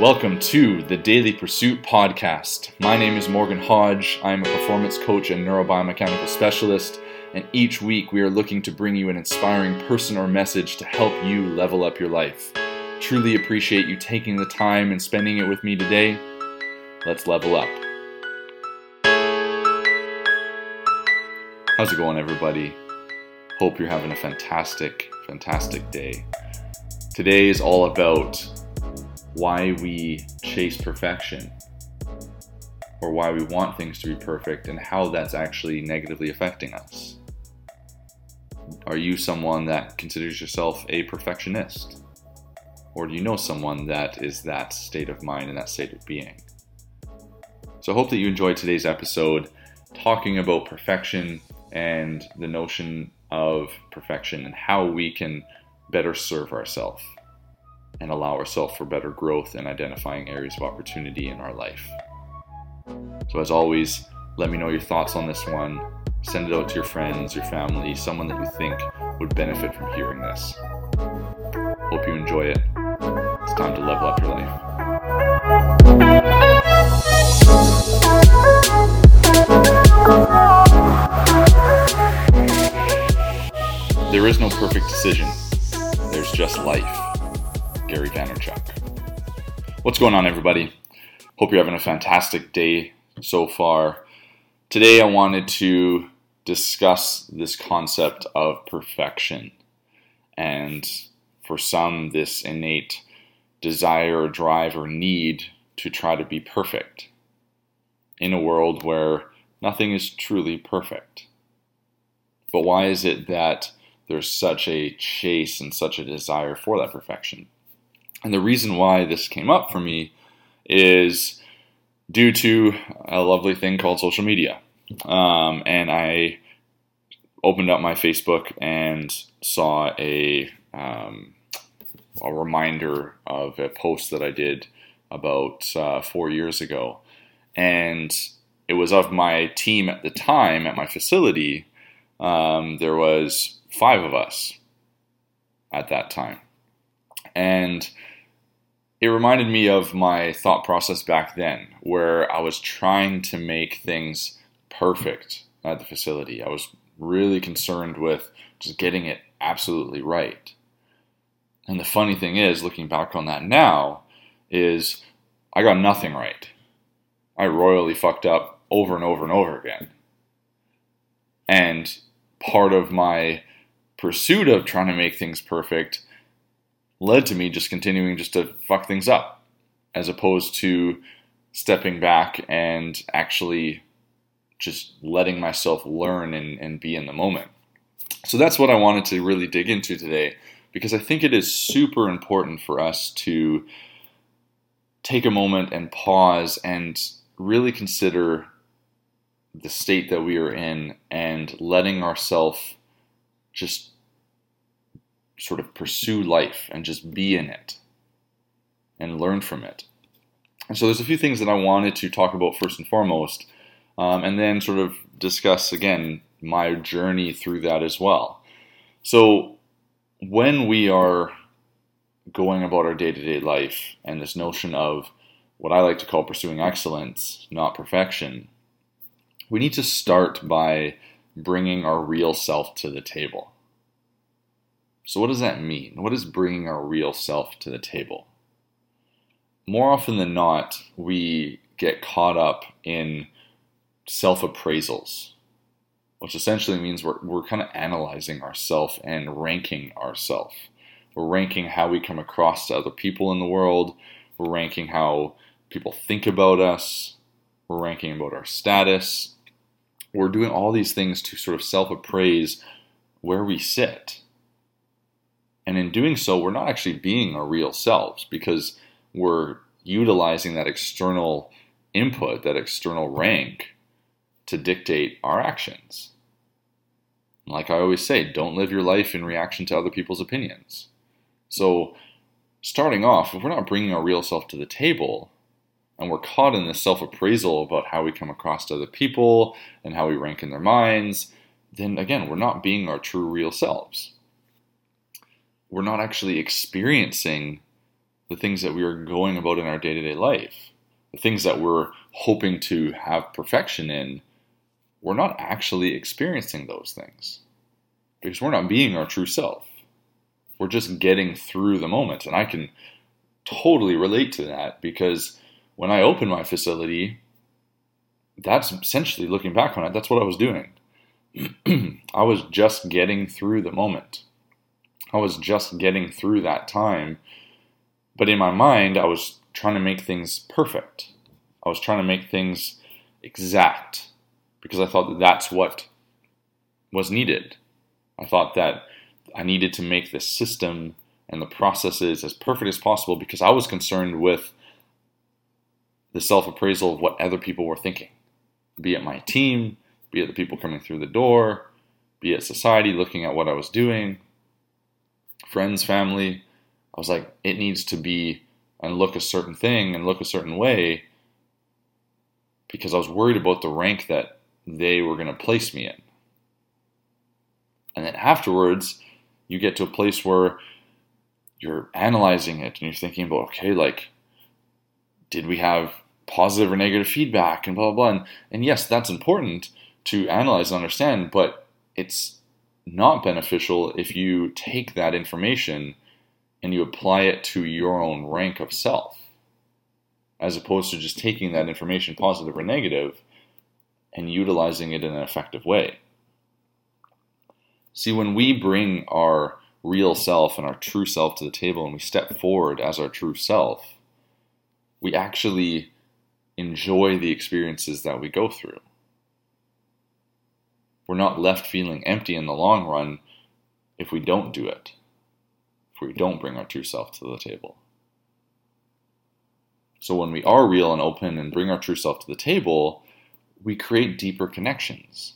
Welcome to the Daily Pursuit podcast. My name is Morgan Hodge. I'm a performance coach and neurobiomechanical specialist, and each week we are looking to bring you an inspiring person or message to help you level up your life. Truly appreciate you taking the time and spending it with me today. Let's level up. How's it going, everybody? Hope you're having a fantastic, fantastic day. Today is all about why we chase perfection or why we want things to be perfect and how that's actually negatively affecting us. Are you someone that considers yourself a perfectionist? Or do you know someone that is that state of mind and that state of being? So I hope that you enjoyed today's episode talking about perfection and the notion of perfection and how we can better serve ourselves and allow ourselves for better growth and identifying areas of opportunity in our life. So, as always, let me know your thoughts on this one. Send it out to your friends, your family, someone that you think would benefit from hearing this. Hope you enjoy it. It's time to level up your life. There is no perfect decision, there's just life. Gary Vaynerchuk. What's going on, everybody? Hope you're having a fantastic day so far. Today, I wanted to discuss this concept of perfection and for some, this innate desire or drive or need to try to be perfect in a world where nothing is truly perfect. But why is it that there's such a chase and such a desire for that perfection? And the reason why this came up for me is due to a lovely thing called social media. Um, and I opened up my Facebook and saw a um, a reminder of a post that I did about uh, four years ago, and it was of my team at the time at my facility. Um, there was five of us at that time, and it reminded me of my thought process back then, where I was trying to make things perfect at the facility. I was really concerned with just getting it absolutely right. And the funny thing is, looking back on that now, is I got nothing right. I royally fucked up over and over and over again. And part of my pursuit of trying to make things perfect led to me just continuing just to fuck things up as opposed to stepping back and actually just letting myself learn and, and be in the moment. So that's what I wanted to really dig into today because I think it is super important for us to take a moment and pause and really consider the state that we are in and letting ourselves just sort of pursue life and just be in it and learn from it. And so there's a few things that I wanted to talk about first and foremost, um, and then sort of discuss again my journey through that as well. So when we are going about our day to day life and this notion of what I like to call pursuing excellence, not perfection, we need to start by bringing our real self to the table. So, what does that mean? What is bringing our real self to the table? More often than not, we get caught up in self appraisals, which essentially means we're, we're kind of analyzing ourselves and ranking ourselves. We're ranking how we come across to other people in the world, we're ranking how people think about us, we're ranking about our status. We're doing all these things to sort of self appraise where we sit and in doing so, we're not actually being our real selves because we're utilizing that external input, that external rank, to dictate our actions. Like I always say, don't live your life in reaction to other people's opinions. So, starting off, if we're not bringing our real self to the table, and we're caught in this self appraisal about how we come across to other people and how we rank in their minds, then again, we're not being our true real selves we're not actually experiencing the things that we are going about in our day to day life, the things that we're hoping to have perfection in, we're not actually experiencing those things because we're not being our true self. We're just getting through the moment. And I can totally relate to that because when I opened my facility, that's essentially looking back on it, that's what I was doing. I was just getting through the moment. I was just getting through that time. But in my mind, I was trying to make things perfect. I was trying to make things exact because I thought that that's what was needed. I thought that I needed to make the system and the processes as perfect as possible because I was concerned with the self appraisal of what other people were thinking, be it my team, be it the people coming through the door, be it society looking at what I was doing, friends, family. I was like, it needs to be and look a certain thing and look a certain way because I was worried about the rank that they were going to place me in. And then afterwards, you get to a place where you're analyzing it and you're thinking about, okay, like, did we have positive or negative feedback and blah, blah, blah. And, and yes, that's important to analyze and understand, but it's not beneficial if you take that information and you apply it to your own rank of self, as opposed to just taking that information, positive or negative, and utilizing it in an effective way. See, when we bring our real self and our true self to the table and we step forward as our true self, we actually enjoy the experiences that we go through. We're not left feeling empty in the long run if we don't do it, if we don't bring our true self to the table. So when we are real and open and bring our true self to the table, we create deeper connections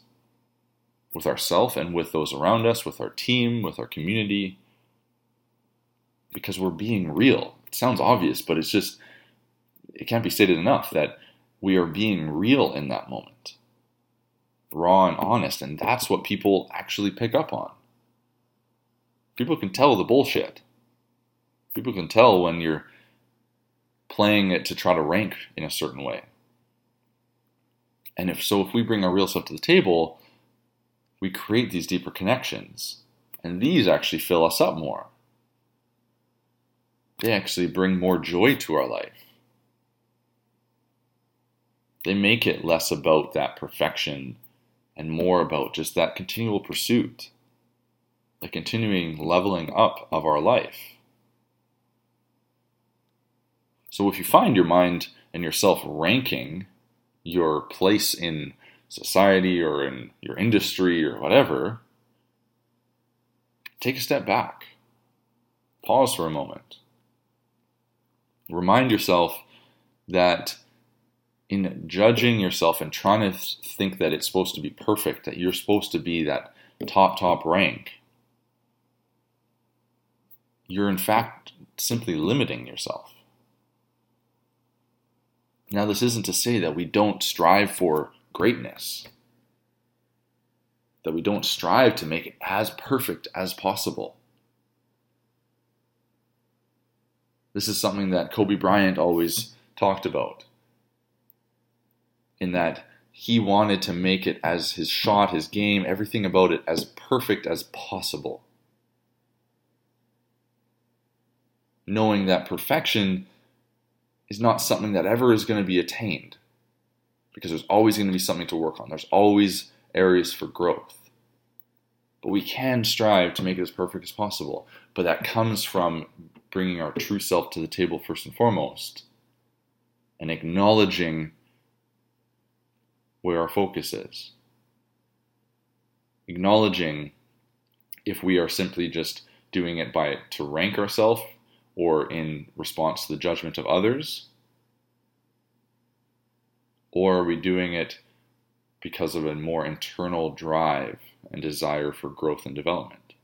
with ourselves and with those around us, with our team, with our community, because we're being real. It sounds obvious, but it's just, it can't be stated enough that we are being real in that moment, raw and honest, and that's what people actually pick up on. People can tell the bullshit. People can tell when you're playing it to try to rank in a certain way. And if so, if we bring our real self to the table, we create these deeper connections. And these actually fill us up more. They actually bring more joy to our life. They make it less about that perfection and more about just that continual pursuit, the continuing leveling up of our life. So if you find your mind and yourself ranking your place in society or in your industry or whatever, take a step back. Pause for a moment. Remind yourself that in judging yourself and trying to think that it's supposed to be perfect, that you're supposed to be that top, top rank, you're in fact simply limiting yourself. Now, this isn't to say that we don't strive for greatness. That we don't strive to make it as perfect as possible. This is something that Kobe Bryant always talked about. In that he wanted to make it as his shot, his game, everything about it as perfect as possible. Knowing that perfection is not something that ever is going to be attained because there's always going to be something to work on. There's always areas for growth. But we can strive to make it as perfect as possible. But that comes from bringing our true self to the table first and foremost and acknowledging where our focus is. Acknowledging if we are simply just doing it by to rank ourselves or in response to the judgment of others or are we doing it because of a more internal drive and desire for growth and development?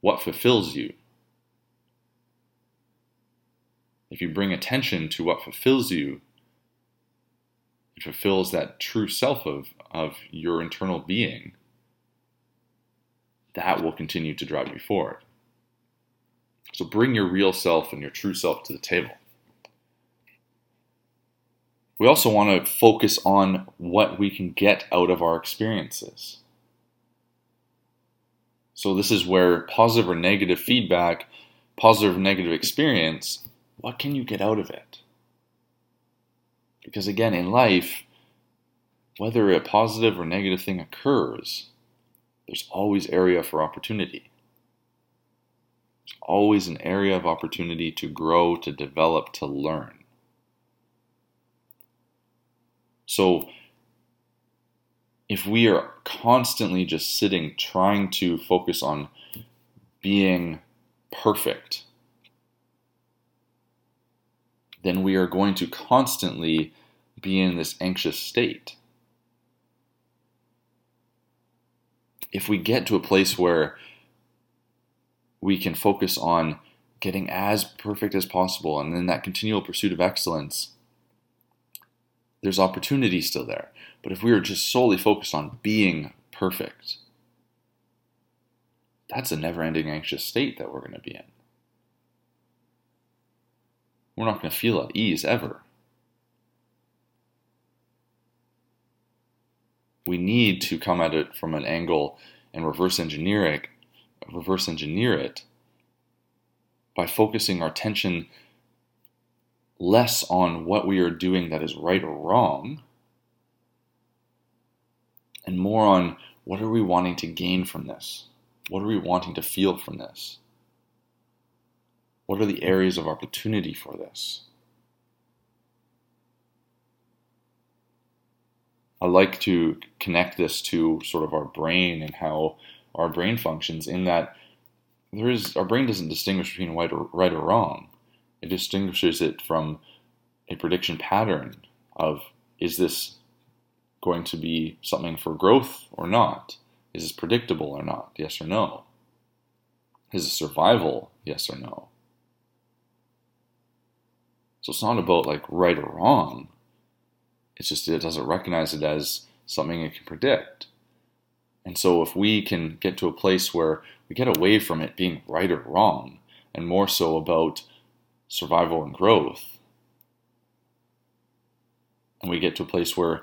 What fulfills you? If you bring attention to what fulfills you, it fulfills that true self of, of your internal being, that will continue to drive you forward. So bring your real self and your true self to the table. We also want to focus on what we can get out of our experiences. So, this is where positive or negative feedback, positive or negative experience, what can you get out of it? Because again, in life, whether a positive or negative thing occurs, there's always area for opportunity. There's always an area of opportunity to grow, to develop, to learn. So, if we are constantly just sitting trying to focus on being perfect, then we are going to constantly be in this anxious state. If we get to a place where we can focus on getting as perfect as possible and then that continual pursuit of excellence there's opportunity still there. But if we are just solely focused on being perfect, that's a never ending anxious state that we're going to be in. We're not going to feel at ease ever. We need to come at it from an angle and reverse engineer it, reverse engineer it by focusing our attention less on what we are doing that is right or wrong, and more on what are we wanting to gain from this? What are we wanting to feel from this? What are the areas of opportunity for this? I like to connect this to sort of our brain and how our brain functions in that there is our brain doesn't distinguish between right or right or wrong. It distinguishes it from a prediction pattern of is this going to be something for growth or not? Is this predictable or not? Yes or no? Is it survival? Yes or no? So it's not about like right or wrong. It's just it doesn't recognize it as something it can predict. And so if we can get to a place where we get away from it being right or wrong and more so about survival and growth. And we get to a place where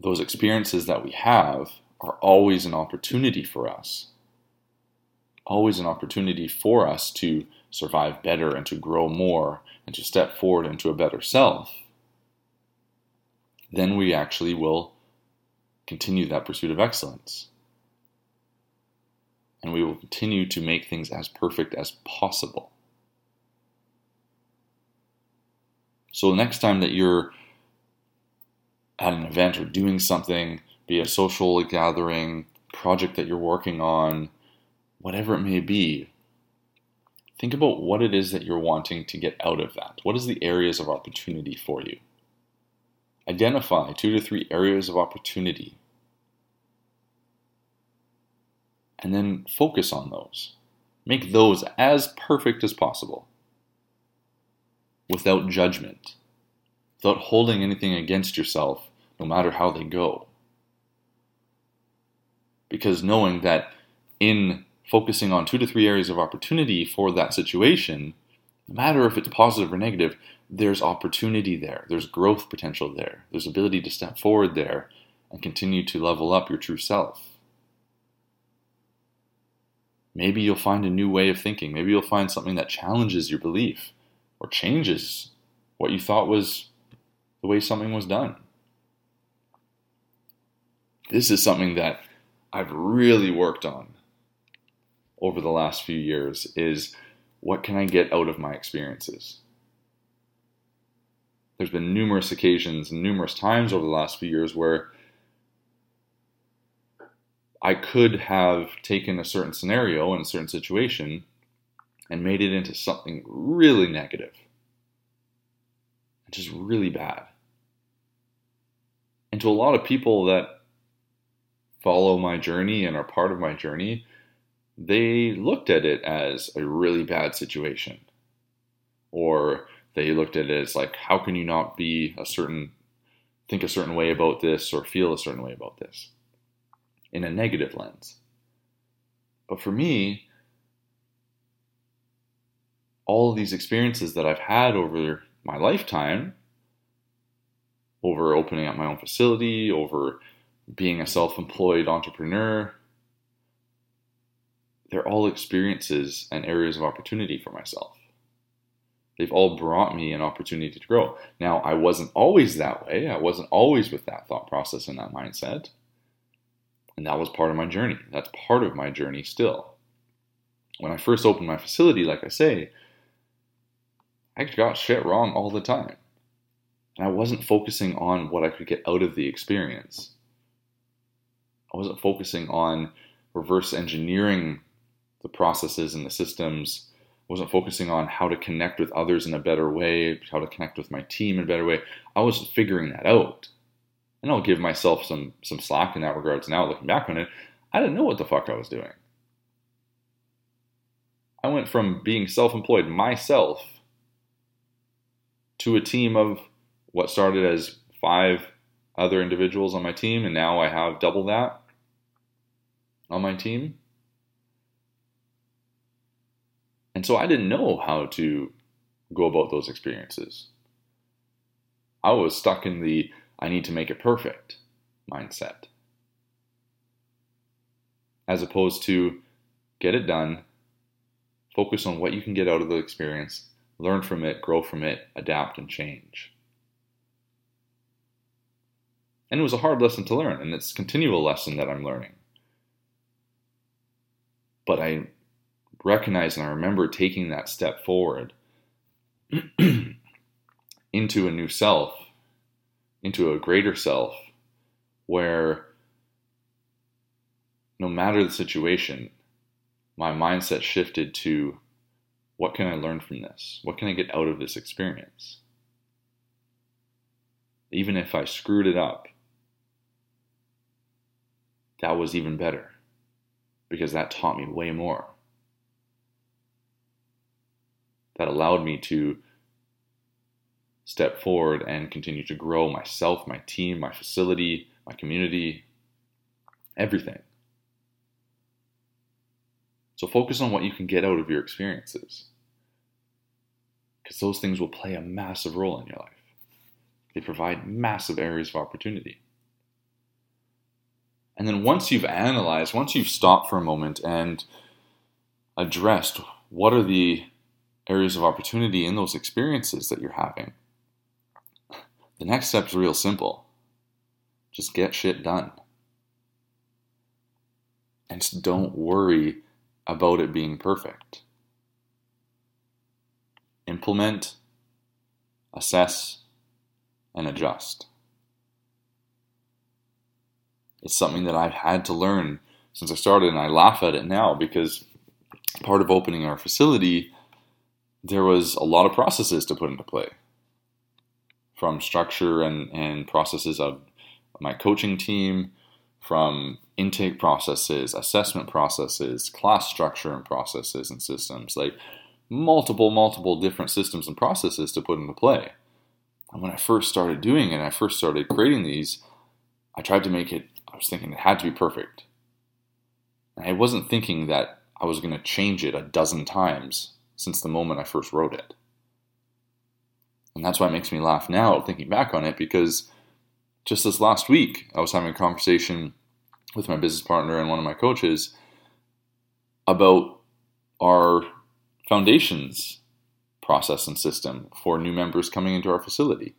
those experiences that we have are always an opportunity for us. Always an opportunity for us to survive better and to grow more and to step forward into a better self. Then we actually will continue that pursuit of excellence. And we will continue to make things as perfect as possible. So the next time that you're at an event or doing something, be a social gathering, project that you're working on, whatever it may be, think about what it is that you're wanting to get out of that. What is the areas of opportunity for you? Identify two to three areas of opportunity and then focus on those. Make those as perfect as possible without judgment, without holding anything against yourself, no matter how they go. Because knowing that in focusing on two to three areas of opportunity for that situation, no matter if it's positive or negative, there's opportunity there, there's growth potential there, there's ability to step forward there and continue to level up your true self. Maybe you'll find a new way of thinking. Maybe you'll find something that challenges your belief or changes what you thought was the way something was done. This is something that I've really worked on over the last few years is what can I get out of my experiences? There's been numerous occasions and numerous times over the last few years where I could have taken a certain scenario in a certain situation and made it into something really negative, just really bad. And to a lot of people that follow my journey and are part of my journey, they looked at it as a really bad situation. Or they looked at it as like, how can you not be a certain, think a certain way about this or feel a certain way about this in a negative lens. But for me, all of these experiences that I've had over my lifetime, over opening up my own facility, over being a self employed entrepreneur, they're all experiences and areas of opportunity for myself. They've all brought me an opportunity to grow. Now, I wasn't always that way. I wasn't always with that thought process and that mindset. And that was part of my journey. That's part of my journey still. When I first opened my facility, like I say, I got shit wrong all the time. And I wasn't focusing on what I could get out of the experience. I wasn't focusing on reverse engineering the processes and the systems. Wasn't focusing on how to connect with others in a better way, how to connect with my team in a better way. I was figuring that out. And I'll give myself some some slack in that regards now looking back on it. I didn't know what the fuck I was doing. I went from being self-employed myself to a team of what started as five other individuals on my team, and now I have double that on my team. And so I didn't know how to go about those experiences. I was stuck in the I need to make it perfect mindset. As opposed to get it done, focus on what you can get out of the experience, learn from it, grow from it, adapt, and change. And it was a hard lesson to learn, and it's a continual lesson that I'm learning. But I recognize and I remember taking that step forward into a new self, into a greater self, where no matter the situation, my mindset shifted to what can I learn from this? What can I get out of this experience? Even if I screwed it up, that was even better because that taught me way more. That allowed me to step forward and continue to grow myself, my team, my facility, my community, everything. So focus on what you can get out of your experiences. Because those things will play a massive role in your life. They provide massive areas of opportunity. And then once you've analyzed, once you've stopped for a moment and addressed what are the areas of opportunity in those experiences that you're having, the next step is real simple. Just get shit done. And don't worry about it being perfect. Implement, assess, and adjust. It's something that I've had to learn since I started, and I laugh at it now because part of opening our facility, there was a lot of processes to put into play from structure and, and processes of my coaching team, from intake processes, assessment processes, class structure and processes and systems, like multiple, multiple different systems and processes to put into play. And when I first started doing it, and I first started creating these, I tried to make it, I was thinking it had to be perfect. And I wasn't thinking that I was going to change it a dozen times since the moment I first wrote it. And that's why it makes me laugh now thinking back on it because just this last week, I was having a conversation with my business partner and one of my coaches about our foundations process and system for new members coming into our facility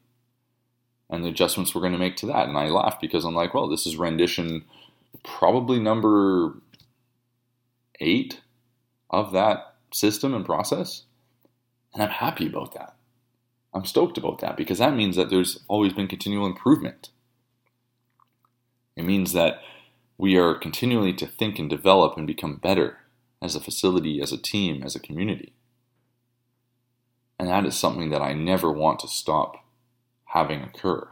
and the adjustments we're going to make to that. And I laughed because I'm like, well, this is rendition probably number eight of that system and process. And I'm happy about that. I'm stoked about that because that means that there's always been continual improvement. It means that we are continually to think and develop and become better as a facility, as a team, as a community. And that is something that I never want to stop having occur.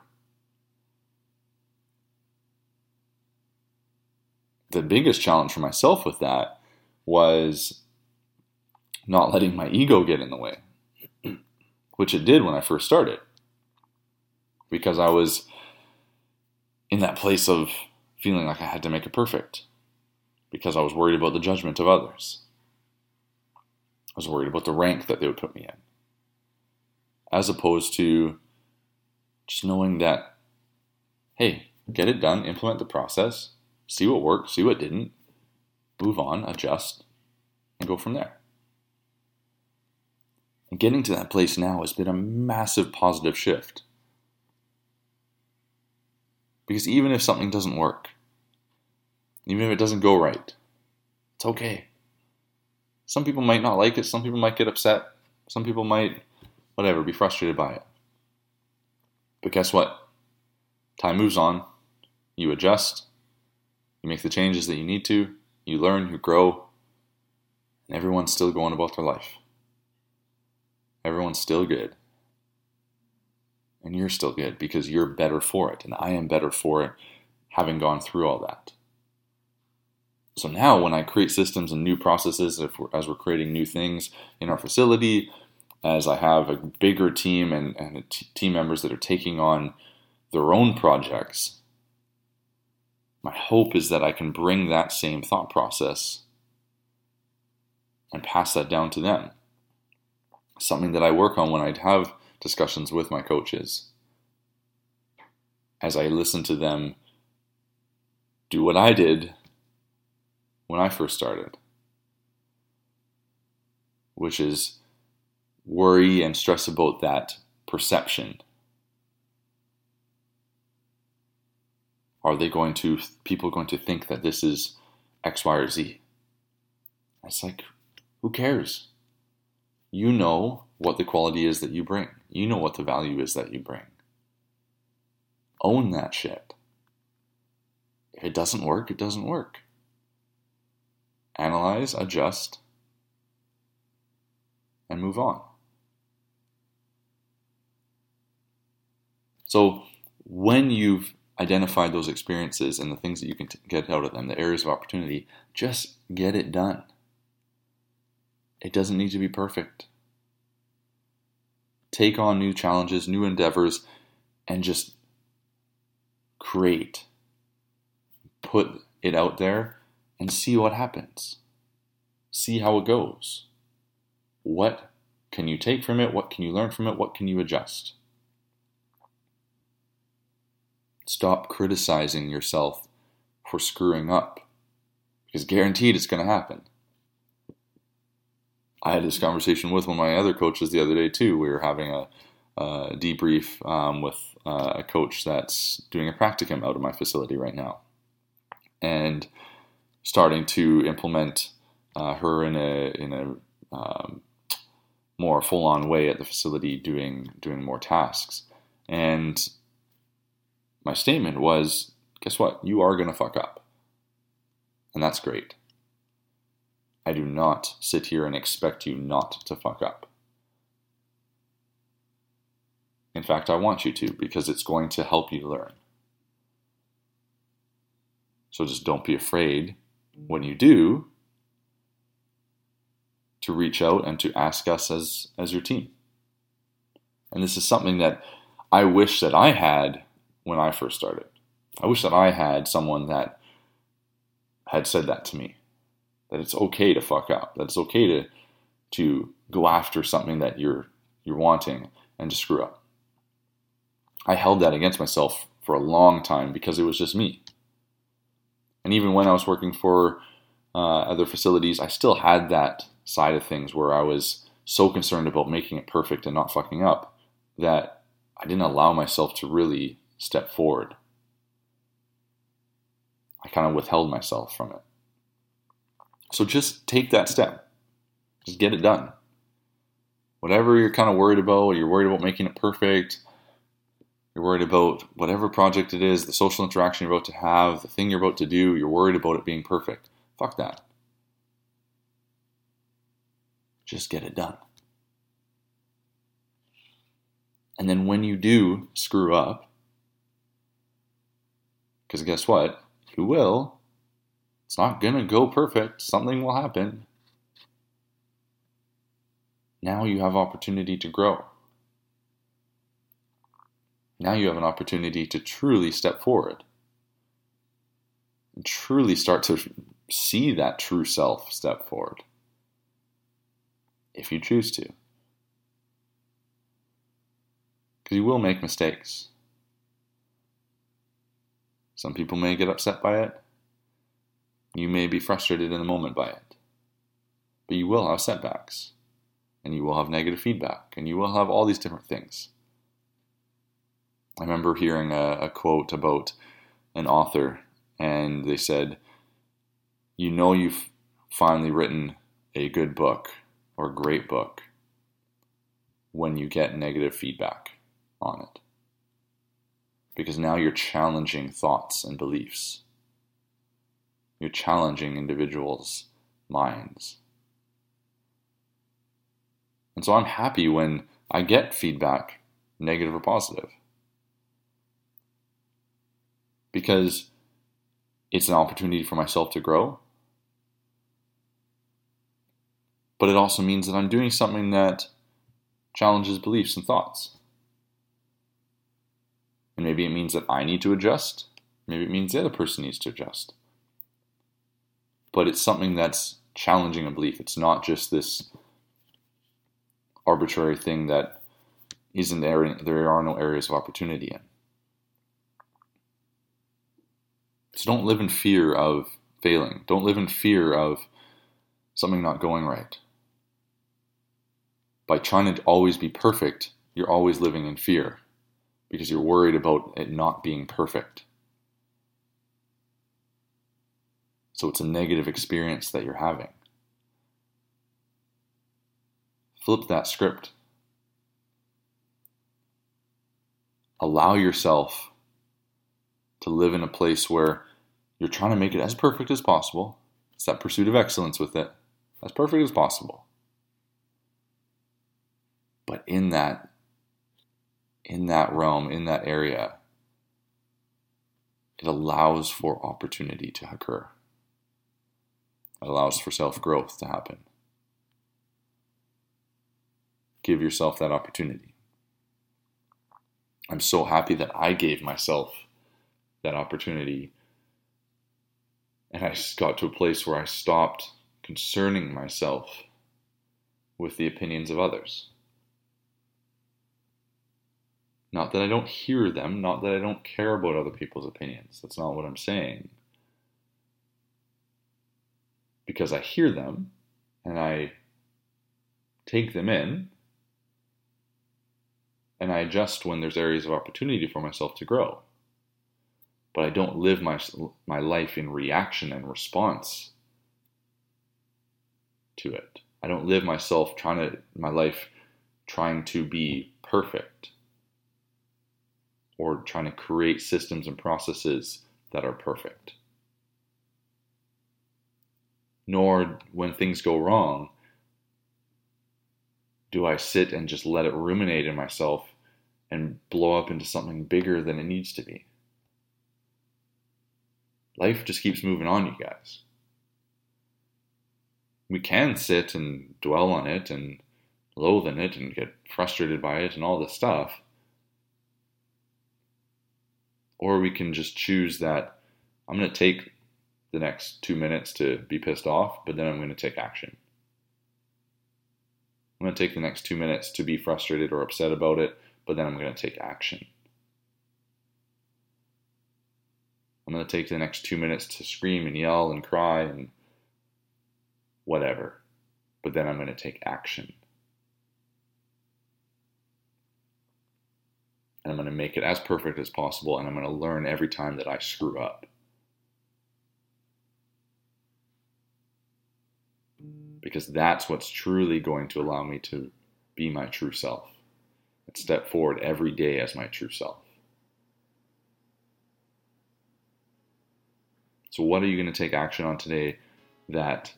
The biggest challenge for myself with that was not letting my ego get in the way, which it did when I first started. Because I was in that place of feeling like I had to make it perfect because I was worried about the judgment of others. I was worried about the rank that they would put me in. As opposed to just knowing that, hey, get it done, implement the process, see what worked, see what didn't, move on, adjust, and go from there. And getting to that place now has been a massive positive shift. Because even if something doesn't work, even if it doesn't go right, it's okay. Some people might not like it, some people might get upset, some people might, whatever, be frustrated by it. But guess what? Time moves on, you adjust, you make the changes that you need to, you learn, you grow, and everyone's still going about their life. Everyone's still good. And you're still good because you're better for it, and I am better for it having gone through all that. So now, when I create systems and new processes, we're, as we're creating new things in our facility, as I have a bigger team and, and team members that are taking on their own projects, my hope is that I can bring that same thought process and pass that down to them. Something that I work on when I have discussions with my coaches. As I listen to them do what I did when I first started, which is worry and stress about that perception. Are they going to, people going to think that this is X, Y, or Z? It's like, who cares? You know what the quality is that you bring. You know what the value is that you bring. Own that shit. If it doesn't work, it doesn't work analyze, adjust, and move on. So, when you've identified those experiences and the things that you can t- get out of them, the areas of opportunity, just get it done. It doesn't need to be perfect. Take on new challenges, new endeavors, and just create. Put it out there and see what happens. See how it goes. What can you take from it? What can you learn from it? What can you adjust? Stop criticizing yourself for screwing up because guaranteed it's going to happen. I had this conversation with one of my other coaches the other day too. We were having a, a debrief um, with uh, a coach that's doing a practicum out of my facility right now, and starting to implement uh, her in a in a um, more full on way at the facility, doing doing more tasks. And my statement was, guess what? You are to fuck up, and that's great. I do not sit here and expect you not to fuck up. In fact, I want you to because it's going to help you learn. So just don't be afraid when you do, to reach out and to ask us as, as your team. And this is something that I wish that I had when I first started. I wish that I had someone that had said that to me. That it's okay to fuck up. That it's okay to to go after something that you're you're wanting and to screw up. I held that against myself for a long time because it was just me. And even when I was working for uh, other facilities, I still had that side of things where I was so concerned about making it perfect and not fucking up that I didn't allow myself to really step forward. I kind of withheld myself from it. So just take that step. Just get it done. Whatever you're kind of worried about, you're worried about making it perfect, you're worried about whatever project it is, the social interaction you're about to have, the thing you're about to do, you're worried about it being perfect. Fuck that. Just get it done. And then when you do screw up, because guess what? You will. It's not going to go perfect. Something will happen. Now you have opportunity to grow. Now you have an opportunity to truly step forward and truly start to see that true self step forward. if you choose to. Because you will make mistakes. Some people may get upset by it. You may be frustrated in the moment by it. But you will have setbacks. And you will have negative feedback. And you will have all these different things. I remember hearing a, a quote about an author, and they said, You know, you've finally written a good book or great book when you get negative feedback on it. Because now you're challenging thoughts and beliefs. You're challenging individuals' minds. And so I'm happy when I get feedback, negative or positive. Because it's an opportunity for myself to grow. But it also means that I'm doing something that challenges beliefs and thoughts. And maybe it means that I need to adjust. Maybe it means the other person needs to adjust. But it's something that's challenging a belief. It's not just this arbitrary thing that isn't there. There are no areas of opportunity in. So don't live in fear of failing. Don't live in fear of something not going right. By trying to always be perfect, you're always living in fear because you're worried about it not being perfect. So it's a negative experience that you're having. Flip that script. Allow yourself to live in a place where you're trying to make it as perfect as possible. It's that pursuit of excellence with it, as perfect as possible. But in that in that realm, in that area, it allows for opportunity to occur. It allows for self growth to happen. Give yourself that opportunity. I'm so happy that I gave myself that opportunity. And I got to a place where I stopped concerning myself with the opinions of others. Not that I don't hear them, not that I don't care about other people's opinions. That's not what I'm saying. Because I hear them and I take them in and I adjust when there's areas of opportunity for myself to grow. But I don't live my, my life in reaction and response to it. I don't live myself trying to my life trying to be perfect or trying to create systems and processes that are perfect. Nor, when things go wrong, do I sit and just let it ruminate in myself and blow up into something bigger than it needs to be. Life just keeps moving on, you guys. We can sit and dwell on it and loathe in it and get frustrated by it and all this stuff. Or we can just choose that I'm going to take the next two minutes to be pissed off, but then I'm going to take action. I'm going to take the next two minutes to be frustrated or upset about it, but then I'm going to take action. I'm going to take the next two minutes to scream and yell and cry and whatever, but then I'm going to take action. and I'm going to make it as perfect as possible, and I'm going to learn every time that I screw up. Because that's what's truly going to allow me to be my true self and step forward every day as my true self. So, what are you going to take action on today that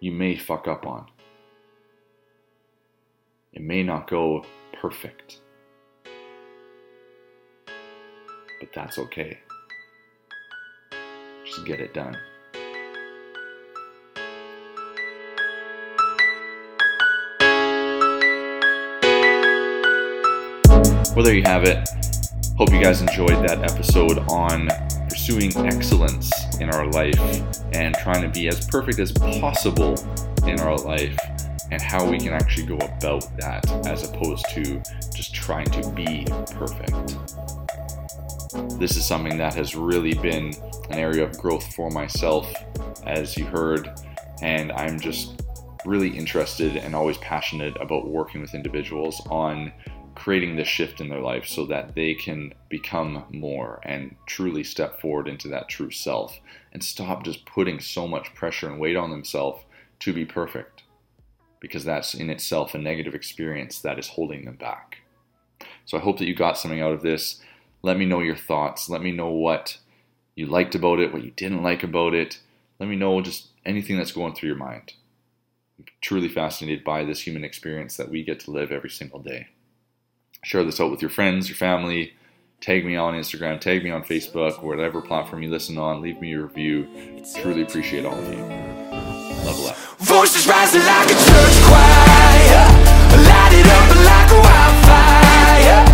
you may fuck up on? It may not go perfect. but that's okay. Just get it done. Well, there you have it. Hope you guys enjoyed that episode on pursuing excellence in our life and trying to be as perfect as possible in our life and how we can actually go about that as opposed to just trying to be perfect. This is something that has really been an area of growth for myself, as you heard, and I'm just really interested and always passionate about working with individuals on creating this shift in their life so that they can become more and truly step forward into that true self and stop just putting so much pressure and weight on themselves to be perfect because that's in itself a negative experience that is holding them back. So I hope that you got something out of this. Let me know your thoughts. Let me know what you liked about it, what you didn't like about it. Let me know just anything that's going through your mind. I'm truly fascinated by this human experience that we get to live every single day share this out with your friends, your family. Tag me on Instagram, tag me on Facebook, whatever platform you listen on. Leave me a review. Truly appreciate all of you. Love up. Voices rising like a church choir, light it up like a wildfire.